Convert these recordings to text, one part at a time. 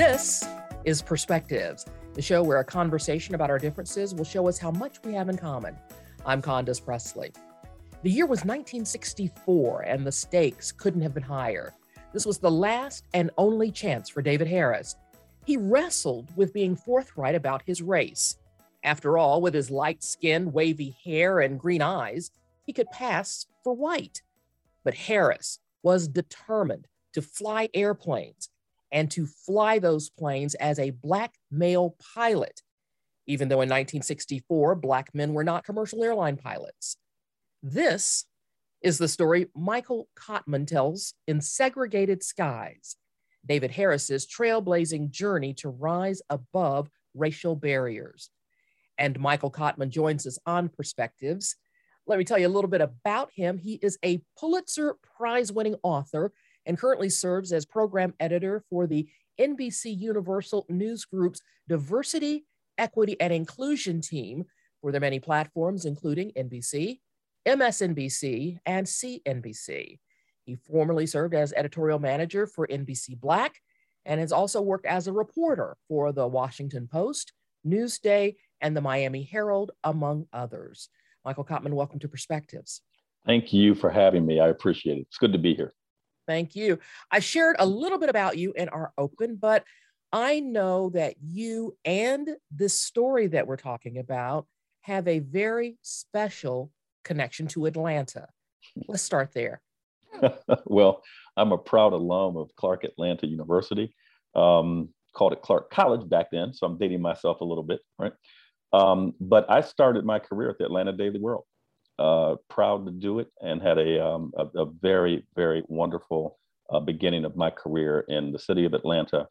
This is Perspectives, the show where a conversation about our differences will show us how much we have in common. I'm Condace Pressley. The year was 1964, and the stakes couldn't have been higher. This was the last and only chance for David Harris. He wrestled with being forthright about his race. After all, with his light skin, wavy hair, and green eyes, he could pass for white. But Harris was determined to fly airplanes and to fly those planes as a black male pilot, even though in 1964, black men were not commercial airline pilots. This is the story Michael Cottman tells in Segregated Skies, David Harris's trailblazing journey to rise above racial barriers. And Michael Cottman joins us on Perspectives. Let me tell you a little bit about him. He is a Pulitzer Prize winning author and currently serves as program editor for the NBC Universal News Group's Diversity, Equity, and Inclusion team for their many platforms, including NBC, MSNBC, and CNBC. He formerly served as editorial manager for NBC Black and has also worked as a reporter for the Washington Post, Newsday, and the Miami Herald, among others. Michael Cottman, welcome to Perspectives. Thank you for having me. I appreciate it. It's good to be here. Thank you. I shared a little bit about you in our open, but I know that you and this story that we're talking about have a very special connection to Atlanta. Let's start there. well, I'm a proud alum of Clark Atlanta University. Um, called it Clark College back then, so I'm dating myself a little bit, right? Um, but I started my career at the Atlanta Daily World uh, proud to do it and had a, um, a, a, very, very wonderful uh, beginning of my career in the city of Atlanta.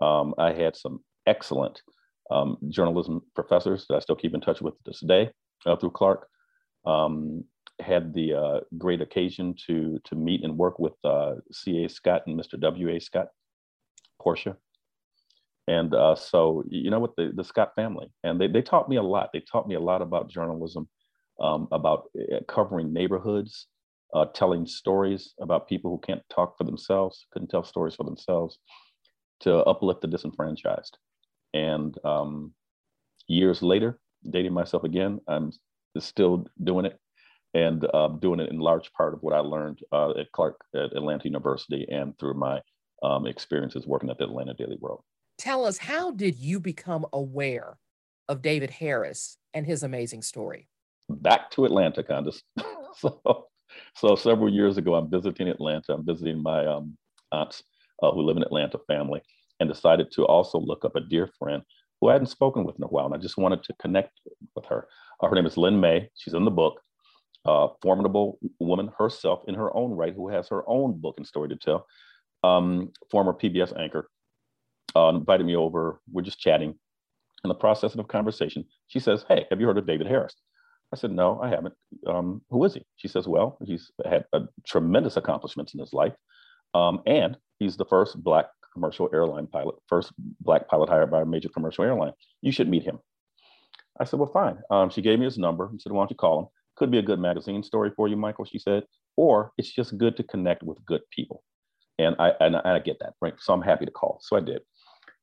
Um, I had some excellent um, journalism professors that I still keep in touch with to this day uh, through Clark. Um, had the uh, great occasion to, to meet and work with uh, C.A. Scott and Mr. W.A. Scott, Portia. And so, you know what, the, the Scott family, and they, they taught me a lot. They taught me a lot about journalism um, about uh, covering neighborhoods, uh, telling stories about people who can't talk for themselves, couldn't tell stories for themselves, to uplift the disenfranchised. And um, years later, dating myself again, I'm still doing it and uh, doing it in large part of what I learned uh, at Clark at Atlanta University and through my um, experiences working at the Atlanta Daily World. Tell us, how did you become aware of David Harris and his amazing story? Back to Atlanta, Condace. so, so several years ago, I'm visiting Atlanta. I'm visiting my um, aunts uh, who live in Atlanta family, and decided to also look up a dear friend who I hadn't spoken with in a while, and I just wanted to connect with her. Uh, her name is Lynn May. She's in the book. Uh, formidable woman herself in her own right, who has her own book and story to tell. Um, former PBS anchor uh, invited me over. We're just chatting. In the process of conversation, she says, "Hey, have you heard of David Harris?" I said, no, I haven't. Um, who is he? She says, well, he's had a tremendous accomplishments in his life. Um, and he's the first Black commercial airline pilot, first Black pilot hired by a major commercial airline. You should meet him. I said, well, fine. Um, she gave me his number and said, why don't you call him? Could be a good magazine story for you, Michael, she said, or it's just good to connect with good people. And I, and I get that, right? So I'm happy to call. So I did.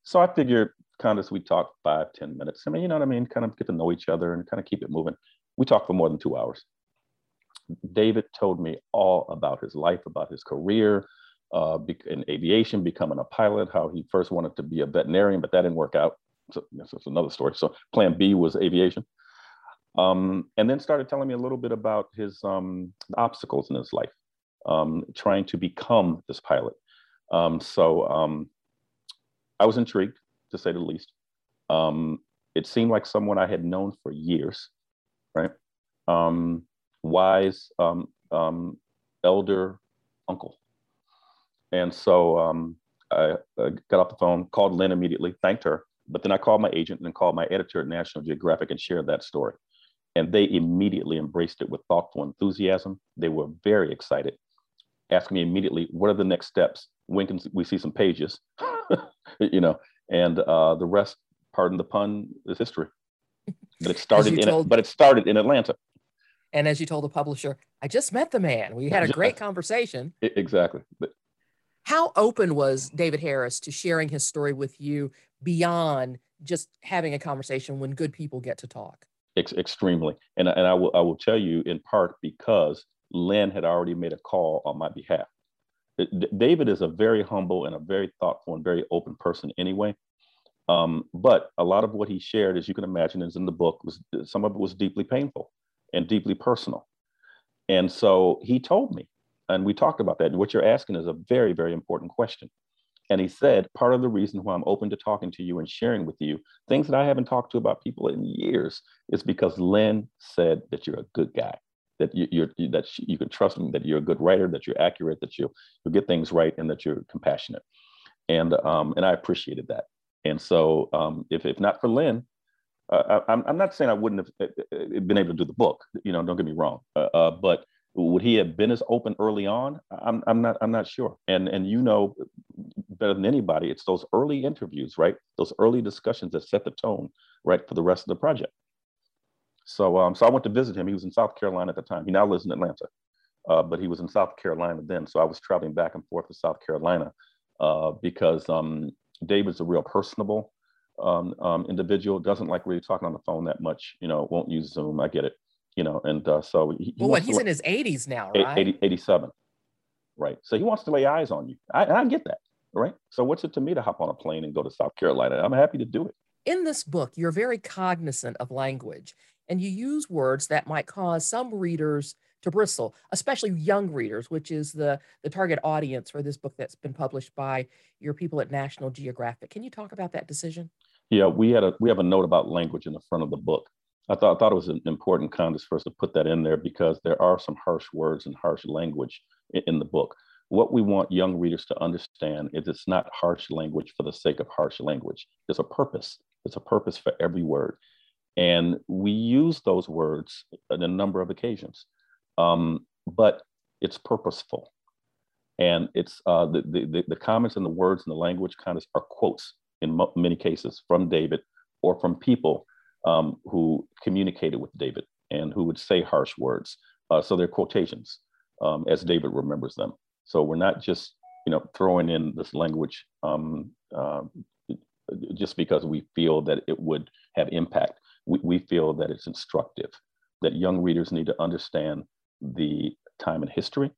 So I figured kind of, we talked five, ten minutes. I mean, you know what I mean? Kind of get to know each other and kind of keep it moving. We talked for more than two hours. David told me all about his life, about his career uh, in aviation, becoming a pilot, how he first wanted to be a veterinarian, but that didn't work out. So that's another story. So plan B was aviation. Um, and then started telling me a little bit about his um, obstacles in his life, um, trying to become this pilot. Um, so um, I was intrigued, to say the least. Um, it seemed like someone I had known for years right? Um, wise um, um, elder uncle. And so um, I, I, got off the phone, called Lynn immediately, thanked her, but then I called my agent and called my editor at National Geographic and shared that story. And they immediately embraced it with thoughtful enthusiasm. They were very excited, asking me immediately, what are the next steps? When can we see some pages? you know, and uh, the rest, pardon the pun, is history. But it started in told, but it started in Atlanta. And as you told the publisher, I just met the man. We had a great conversation. Exactly. How open was David Harris to sharing his story with you beyond just having a conversation when good people get to talk? Ex- extremely, and and I will I will tell you in part because Lynn had already made a call on my behalf. David is a very humble and a very thoughtful and very open person anyway. Um, but a lot of what he shared, as you can imagine, is in the book. Was some of it was deeply painful and deeply personal, and so he told me, and we talked about that. And what you're asking is a very, very important question. And he said, part of the reason why I'm open to talking to you and sharing with you things that I haven't talked to about people in years is because Lynn said that you're a good guy, that you, are that you can trust me, that you're a good writer, that you're accurate, that you you'll get things right, and that you're compassionate. And um, and I appreciated that. And so, um, if, if not for Lynn, uh, I, am not saying I wouldn't have uh, uh, been able to do the book. You know, don't get me wrong. Uh, uh, but would he have been as open early on? I'm, I'm not. I'm not sure. And and you know better than anybody, it's those early interviews, right? Those early discussions that set the tone, right, for the rest of the project. So um, so I went to visit him. He was in South Carolina at the time. He now lives in Atlanta, uh, but he was in South Carolina then. So I was traveling back and forth to South Carolina because um, David's a real personable um, um, individual. Doesn't like really talking on the phone that much. You know, won't use Zoom. I get it. You know, and uh, so he, well, what, he's in his 80s now, right? 80, 87. Right. So he wants to lay eyes on you. I, I get that. Right. So what's it to me to hop on a plane and go to South Carolina? I'm happy to do it. In this book, you're very cognizant of language and you use words that might cause some readers to bristle, especially young readers, which is the, the target audience for this book that's been published by your people at National Geographic. Can you talk about that decision? Yeah, we had a we have a note about language in the front of the book. I thought I thought it was an important context for us to put that in there because there are some harsh words and harsh language in, in the book. What we want young readers to understand is it's not harsh language for the sake of harsh language. There's a purpose. There's a purpose for every word. And we use those words on a number of occasions um, but it's purposeful. And it's uh, the, the, the comments and the words and the language kind of are quotes in many cases from David or from people um, who communicated with David and who would say harsh words. Uh, so they're quotations um, as David remembers them. So we're not just you know throwing in this language um, uh, just because we feel that it would have impact. We, we feel that it's instructive, that young readers need to understand the time in history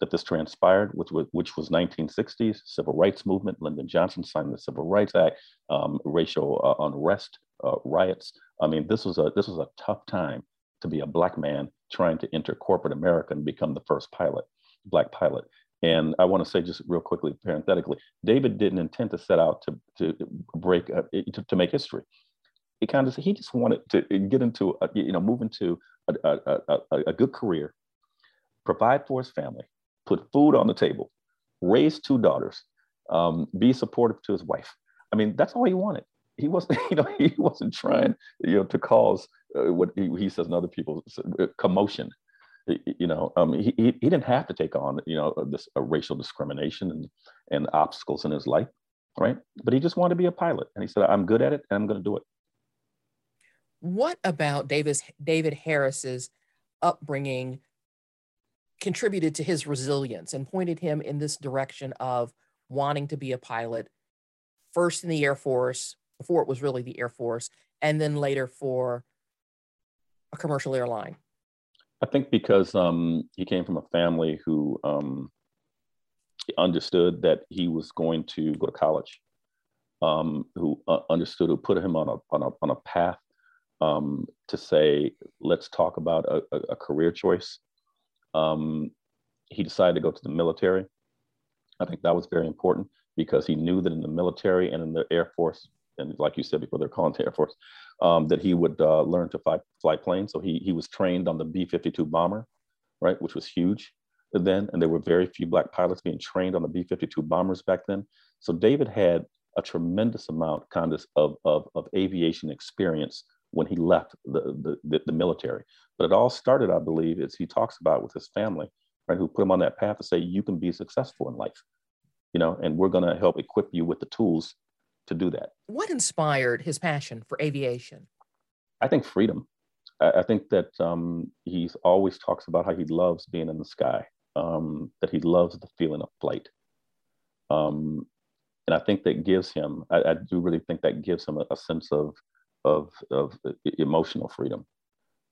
that this transpired, which was, which was 1960s, civil rights movement, Lyndon Johnson signed the Civil Rights Act, um, racial uh, unrest, uh, riots. I mean, this was a this was a tough time to be a black man trying to enter corporate America and become the first pilot, black pilot. And I want to say just real quickly, parenthetically, David didn't intend to set out to to break uh, to, to make history. He kind of he just wanted to get into a, you know move into a, a, a, a good career, provide for his family, put food on the table, raise two daughters, um, be supportive to his wife. I mean, that's all he wanted. He wasn't, you know, he wasn't trying, you know, to cause uh, what he, he, says and other people uh, commotion. You know, um, he, he, didn't have to take on, you know, this uh, racial discrimination and, and obstacles in his life, right? But he just wanted to be a pilot, and he said, "I'm good at it, and I'm going to do it." What about Davis, David Harris's upbringing contributed to his resilience and pointed him in this direction of wanting to be a pilot, first in the Air Force, before it was really the Air Force, and then later for a commercial airline? I think because um, he came from a family who um, understood that he was going to go to college, um, who uh, understood, who put him on a, on a, on a path um, to say, let's talk about a, a, a career choice. Um, he decided to go to the military. I think that was very important because he knew that in the military and in the Air Force, and like you said before, they're calling the Air Force, um, that he would uh, learn to fly, fly planes. So he, he was trained on the B 52 bomber, right, which was huge then. And there were very few Black pilots being trained on the B 52 bombers back then. So David had a tremendous amount kind of, of, of, of aviation experience when he left the, the, the, military. But it all started, I believe, as he talks about with his family, right, who put him on that path to say, you can be successful in life, you know, and we're going to help equip you with the tools to do that. What inspired his passion for aviation? I think freedom. I, I think that um, he always talks about how he loves being in the sky, um, that he loves the feeling of flight. Um, and I think that gives him, I, I, do really think that gives him a, a sense of, of, of emotional freedom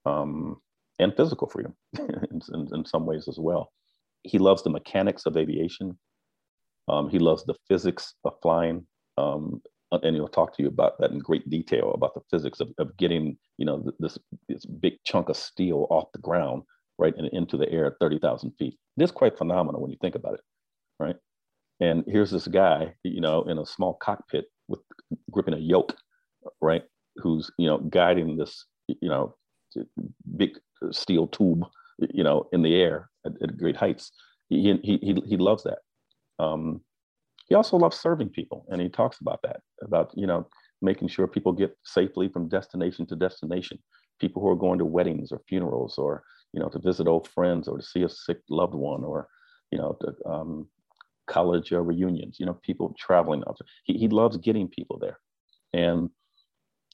um, and physical freedom in, in, in, some ways as well. He loves the mechanics of aviation. Um, he loves the physics of flying. Um, and he'll talk to you about that in great detail about the physics of, of getting, you know, this, this big chunk of steel off the ground, right, and into the air at 30,000 feet. It is quite phenomenal when you think about it, right? And here's this guy, you know, in a small cockpit with gripping a yoke, right, who's, you know, guiding this, you know, big steel tube, you know, in the air at, at great heights. He, he, he, he loves that. Um, he also loves serving people, and he talks about that, about, you know, making sure people get safely from destination to destination. People who are going to weddings or funerals or, you know, to visit old friends or to see a sick loved one or, you know, to, um, college uh, reunions, you know, people traveling. He, he loves getting people there. And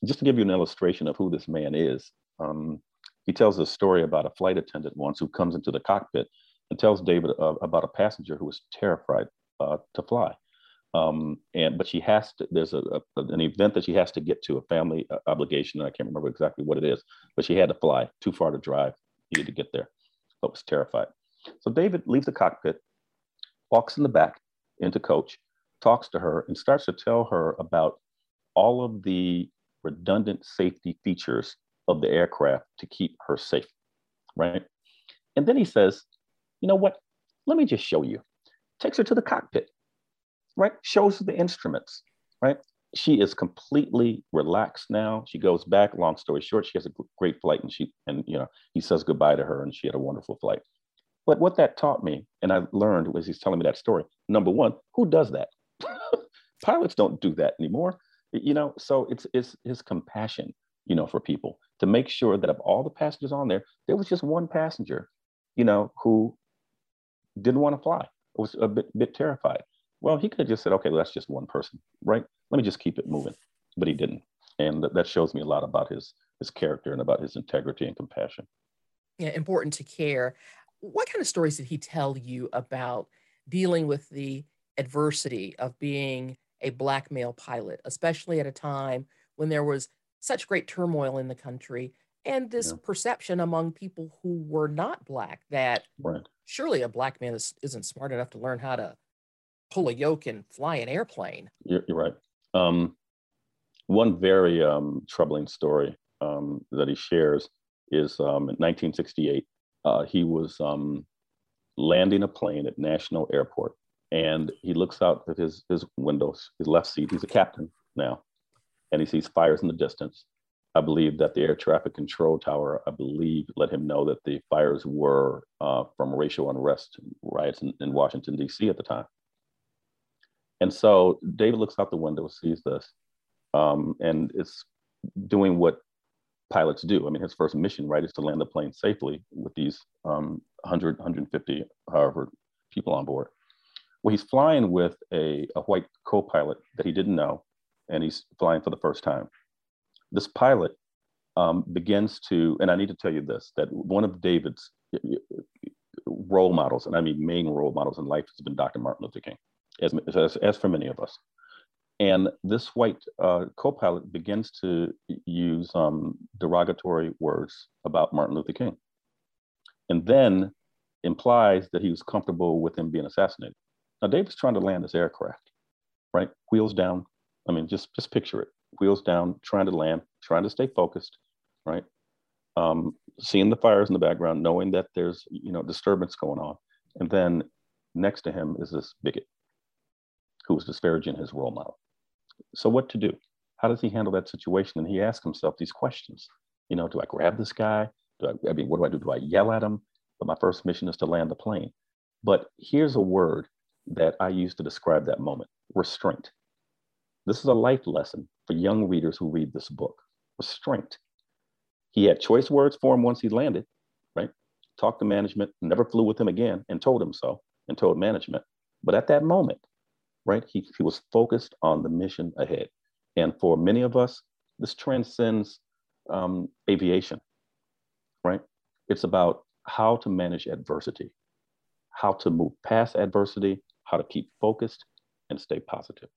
just to give you an illustration of who this man is, um, he tells a story about a flight attendant once who comes into the cockpit and tells David uh, about a passenger who was terrified uh, to fly. Um, and but she has to. There's a, a, an event that she has to get to, a family uh, obligation. I can't remember exactly what it is, but she had to fly too far to drive. Needed to get there, but was terrified. So David leaves the cockpit, walks in the back into coach, talks to her, and starts to tell her about all of the redundant safety features of the aircraft to keep her safe, right? And then he says, you know what? Let me just show you. Takes her to the cockpit, right? Shows the instruments, right? She is completely relaxed now. She goes back. Long story short, she has a great flight, and she and you know he says goodbye to her, and she had a wonderful flight. But what that taught me, and I learned was he's telling me that story. Number one, who does that? Pilots don't do that anymore. You know, so it's it's his compassion, you know, for people to make sure that of all the passengers on there, there was just one passenger, you know, who didn't want to fly, was a bit, bit terrified. Well, he could have just said, okay, well, that's just one person, right? Let me just keep it moving. But he didn't. And that shows me a lot about his his character and about his integrity and compassion. Yeah, important to care. What kind of stories did he tell you about dealing with the adversity of being a black male pilot, especially at a time when there was such great turmoil in the country and this yeah. perception among people who were not black that right. surely a black man is, isn't smart enough to learn how to pull a yoke and fly an airplane. You're, you're right. Um, one very um, troubling story um, that he shares is um, in 1968. Uh, he was um, landing a plane at National Airport, and he looks out of his his windows, his left seat. He's a captain now, and he sees fires in the distance. I believe that the air traffic control tower, I believe, let him know that the fires were uh, from racial unrest riots in, in Washington, D.C. at the time. And so David looks out the window, sees this, um, and is doing what pilots do. I mean, his first mission, right, is to land the plane safely with these um, 100, 150, however, people on board. Well, he's flying with a, a white co pilot that he didn't know and he's flying for the first time. This pilot um, begins to, and I need to tell you this that one of David's role models, and I mean main role models in life, has been Dr. Martin Luther King, as, as, as for many of us. And this white uh, co pilot begins to use um, derogatory words about Martin Luther King, and then implies that he was comfortable with him being assassinated. Now, David's trying to land this aircraft, right? Wheels down, I mean, just just picture it: wheels down, trying to land, trying to stay focused, right? Um, seeing the fires in the background, knowing that there's you know disturbance going on, and then next to him is this bigot who is disparaging his role model. So what to do? How does he handle that situation? And he asks himself these questions. You know, do I grab this guy? Do I, I mean, what do I do? Do I yell at him? But my first mission is to land the plane. But here's a word that I use to describe that moment restraint. This is a life lesson for young readers who read this book restraint. He had choice words for him once he landed, right? Talked to management, never flew with him again, and told him so, and told management. But at that moment, right, he, he was focused on the mission ahead. And for many of us, this transcends um, aviation, right? It's about how to manage adversity, how to move past adversity, how to keep focused, and stay positive.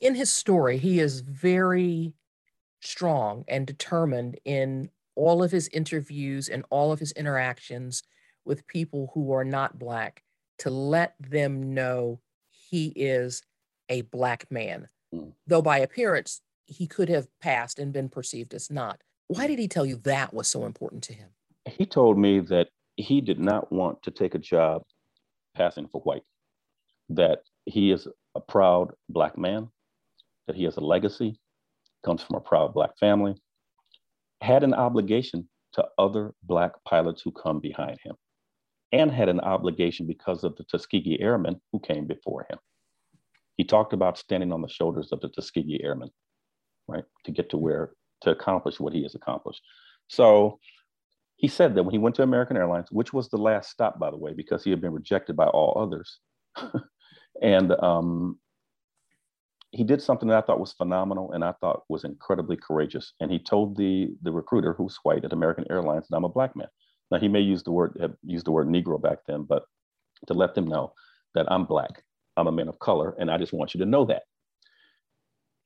In his story, he is very strong and determined in all of his interviews and all of his interactions with people who are not Black to let them know he is a Black man. Mm. Though by appearance, he could have passed and been perceived as not. Why did he tell you that was so important to him? He told me that he did not want to take a job passing for white, that he is a proud Black man, that he has a legacy, comes from a proud Black family, had an obligation to other Black pilots who come behind him, and had an obligation because of the Tuskegee Airmen who came before him. He talked about standing on the shoulders of the Tuskegee Airmen, right, to get to where, to accomplish what he has accomplished. So he said that when he went to American Airlines, which was the last stop, by the way, because he had been rejected by all others, and um, he did something that I thought was phenomenal and I thought was incredibly courageous. And he told the the recruiter who's white at American Airlines that I'm a black man. Now he may use the word have used the word Negro back then, but to let them know that I'm black, I'm a man of color, and I just want you to know that.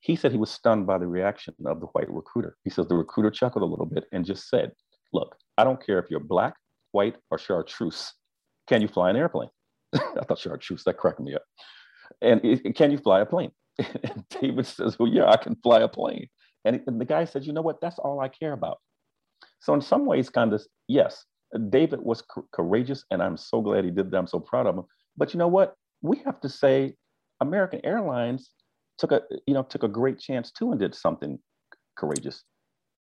He said he was stunned by the reaction of the white recruiter. He says the recruiter chuckled a little bit and just said, Look, I don't care if you're black, white, or chartreuse. Can you fly an airplane? I thought chartreuse, that cracked me up. And can you fly a plane? and David says, Well, yeah, I can fly a plane. And, and the guy says, You know what? That's all I care about. So, in some ways, kind of, yes, David was courageous, and I'm so glad he did that. I'm so proud of him. But you know what? We have to say American Airlines took a, you know, took a great chance too and did something courageous,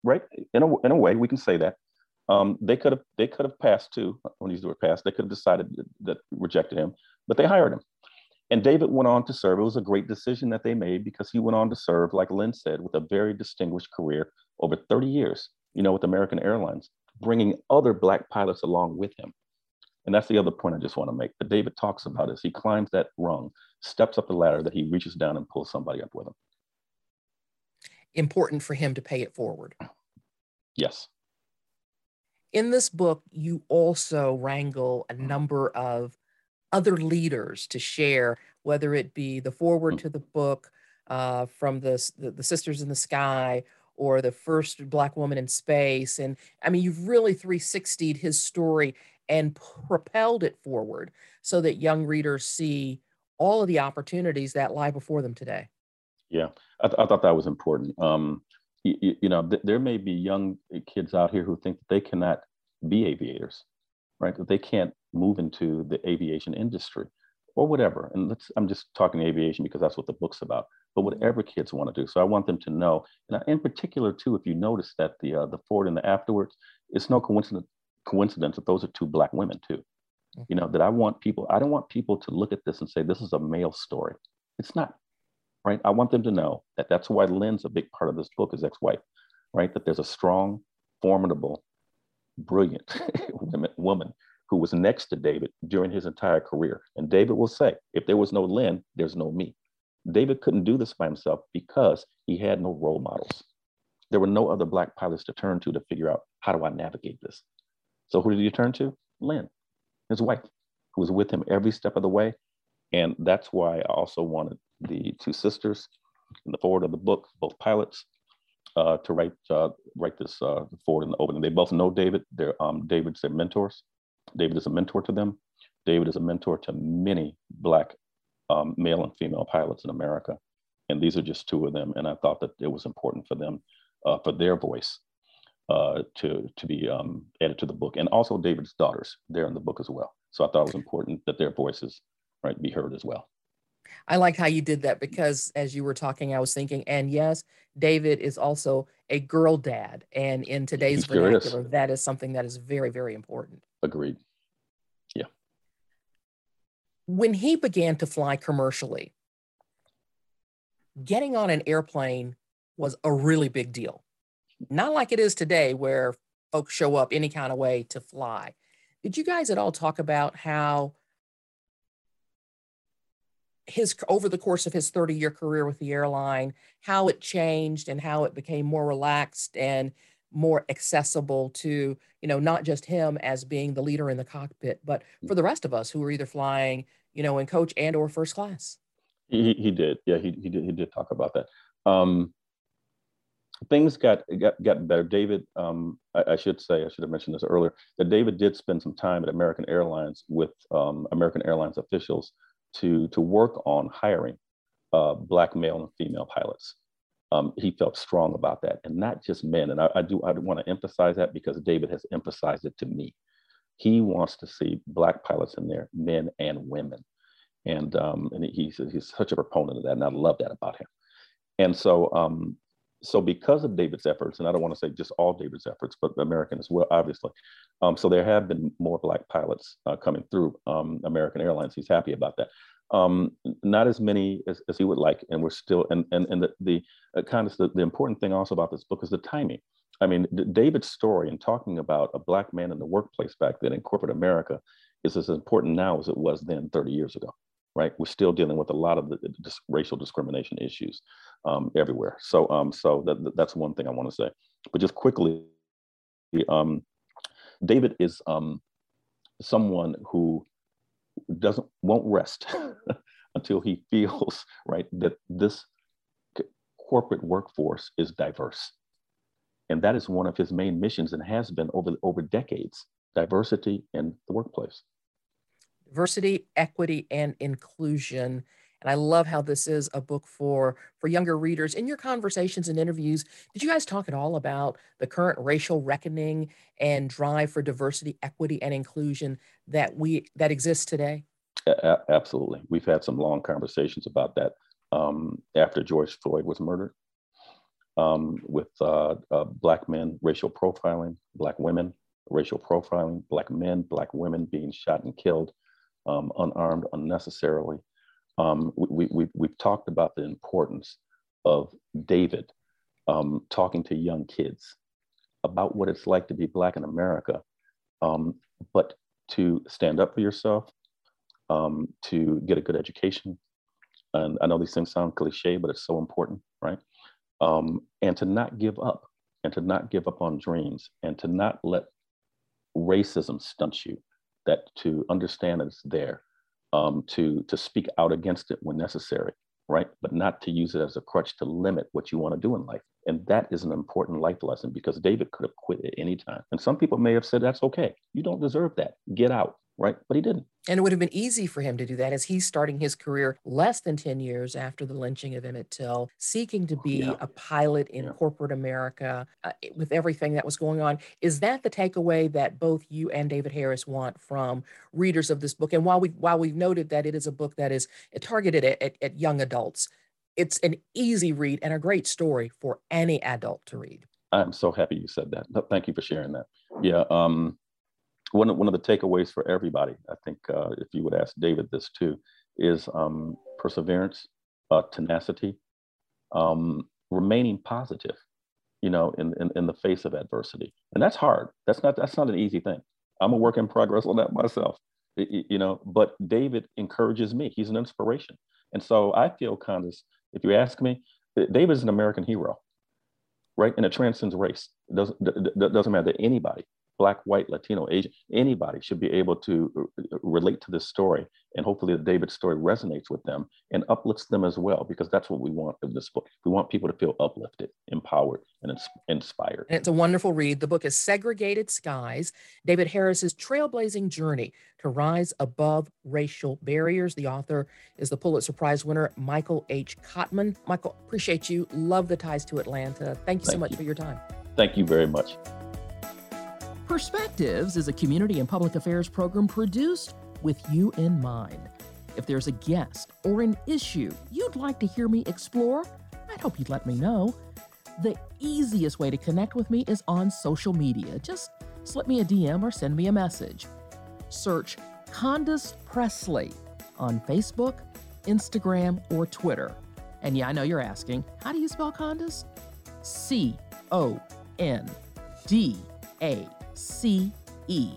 right? In a, in a way, we can say that. Um, they could have they could have passed too. When these were passed, they could have decided that, that rejected him, but they hired him. And David went on to serve. It was a great decision that they made because he went on to serve, like Lynn said, with a very distinguished career over 30 years, you know, with American Airlines, bringing other Black pilots along with him. And that's the other point I just want to make that David talks about is he climbs that rung, steps up the ladder, that he reaches down and pulls somebody up with him. Important for him to pay it forward. Yes. In this book, you also wrangle a number of other leaders to share, whether it be the foreword mm. to the book uh, from the, the, the Sisters in the Sky or the first Black woman in space. And I mean, you've really 360'd his story and propelled it forward so that young readers see all of the opportunities that lie before them today. Yeah, I, th- I thought that was important. Um, you, you know, th- there may be young kids out here who think that they cannot be aviators, right? That they can't move into the aviation industry or whatever. And let's, I'm just talking aviation because that's what the book's about, but whatever kids want to do. So I want them to know, and in particular too, if you notice that the, uh, the foreword and the afterwards, it's no coincidence, coincidence that those are two black women too. Mm-hmm. You know, that I want people, I don't want people to look at this and say, this is a male story. It's not, right? I want them to know that that's why Lynn's a big part of this book is ex-wife, right? That there's a strong, formidable, brilliant woman who was next to David during his entire career. And David will say, if there was no Lynn, there's no me. David couldn't do this by himself because he had no role models. There were no other Black pilots to turn to to figure out how do I navigate this. So who did he turn to? Lynn, his wife, who was with him every step of the way. And that's why I also wanted the two sisters in the foreword of the book, both pilots, uh, to write uh, write this uh, foreword in the opening. They both know David. They're um, David's their mentors. David is a mentor to them. David is a mentor to many Black um, male and female pilots in America. And these are just two of them. And I thought that it was important for them, uh, for their voice uh, to, to be um, added to the book. And also David's daughters, they're in the book as well. So I thought it was important that their voices right, be heard as well. I like how you did that because as you were talking, I was thinking, and yes, David is also a girl dad. And in today's vernacular, that is something that is very, very important. Agreed. Yeah. When he began to fly commercially, getting on an airplane was a really big deal. Not like it is today, where folks show up any kind of way to fly. Did you guys at all talk about how his over the course of his 30 year career with the airline, how it changed and how it became more relaxed and more accessible to, you know, not just him as being the leader in the cockpit, but for the rest of us who are either flying, you know, in coach and or first class. He, he did. Yeah, he, he did. He did talk about that. Um, things got got got better. David, um, I, I, should say, I should have mentioned this earlier, that David did spend some time at American Airlines with um, American Airlines officials to to work on hiring uh, black male and female pilots. Um, he felt strong about that, and not just men. And I, I do I want to emphasize that because David has emphasized it to me. He wants to see black pilots in there, men and women, and um, and he's he's such a proponent of that, and I love that about him. And so um, so because of David's efforts, and I don't want to say just all David's efforts, but American as well, obviously. Um, so there have been more black pilots uh, coming through um, American Airlines. He's happy about that. Um, not as many as, as, he would like, and we're still. And and and the, the uh, kind of the, the important thing also about this book is the timing. I mean, David's story and talking about a black man in the workplace back then in corporate America is as important now as it was then 30 years ago right? We're still dealing with a lot of the, racial discrimination issues um, everywhere. So, um, so that, that's one thing I want to say. But just quickly, um, David is um, someone who doesn't won't rest until he feels right that this corporate workforce is diverse, and that is one of his main missions and has been over over decades. Diversity in the workplace diversity, equity, and inclusion. And I love how this is a book for for younger readers. In your conversations and interviews, did you guys talk at all about the current racial reckoning and drive for diversity, equity, and inclusion that we that exists today? A- absolutely, we've had some long conversations about that um, after George Floyd was murdered, um, with uh, uh, black men, racial profiling, black women, racial profiling, black men, black women being shot and killed um, unarmed unnecessarily. Um, we, we, we've talked about the importance of David um, talking to young kids about what it's like to be Black in America, um, but to stand up for yourself, um, to get a good education. And I know these things sound cliche, but it's so important, right? Um, and to not give up, and to not give up on dreams, and to not let racism stunt you that to understand that it's there, um, to to speak out against it when necessary, right? But not to use it as a crutch to limit what you want to do in life. And that is an important life lesson because David could have quit at any time. And some people may have said, that's okay. You don't deserve that. Get out right? But he didn't. And it would have been easy for him to do that as he's starting his career less than 10 years after the lynching of Emmett Till, seeking to be yeah. a pilot in yeah. corporate America uh, with everything that was going on. Is that the takeaway that both you and David Harris want from readers of this book? And while we while we've noted that it is a book that is targeted at, at, at young adults, it's an easy read and a great story for any adult to read. I'm so happy you said that. Thank you for sharing that. Yeah, um, one of, one of the takeaways for everybody, I think, uh, if you would ask David this too, is um, perseverance, uh, tenacity, um, remaining positive, you know, in, in, in the face of adversity, and that's hard. That's not that's not an easy thing. I'm a work in progress on that myself, you know. But David encourages me. He's an inspiration, and so I feel kind of, if you ask me, David is an American hero, right? And it transcends race. It doesn't it doesn't matter to anybody black, white, Latino, Asian, anybody should be able to uh, relate to this story. And hopefully, the David story resonates with them and uplifts them as well, because that's what we want in this book. We want people to feel uplifted, empowered, and ins- inspired. And it's a wonderful read. The book is Segregated Skies David Harris's trailblazing journey to rise above racial barriers. The author is the Pulitzer Prize winner, Michael H. Cottman. Michael, appreciate you. Love the ties to Atlanta. Thank you Thank so much you. for your time. Thank you very much. Perspectives is a community and public affairs program produced with you in mind. If there's a guest or an issue you'd like to hear me explore, I'd hope you'd let me know. The easiest way to connect with me is on social media. Just slip me a DM or send me a message. Search Condace Pressley on Facebook, Instagram, or Twitter. And yeah, I know you're asking, how do you spell Condace? C O N D A C E.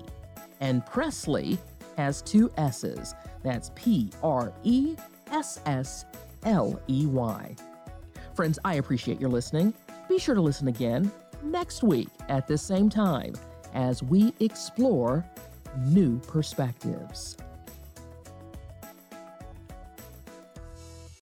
And Pressley has two S's. That's P R E S S L E Y. Friends, I appreciate your listening. Be sure to listen again next week at this same time as we explore new perspectives.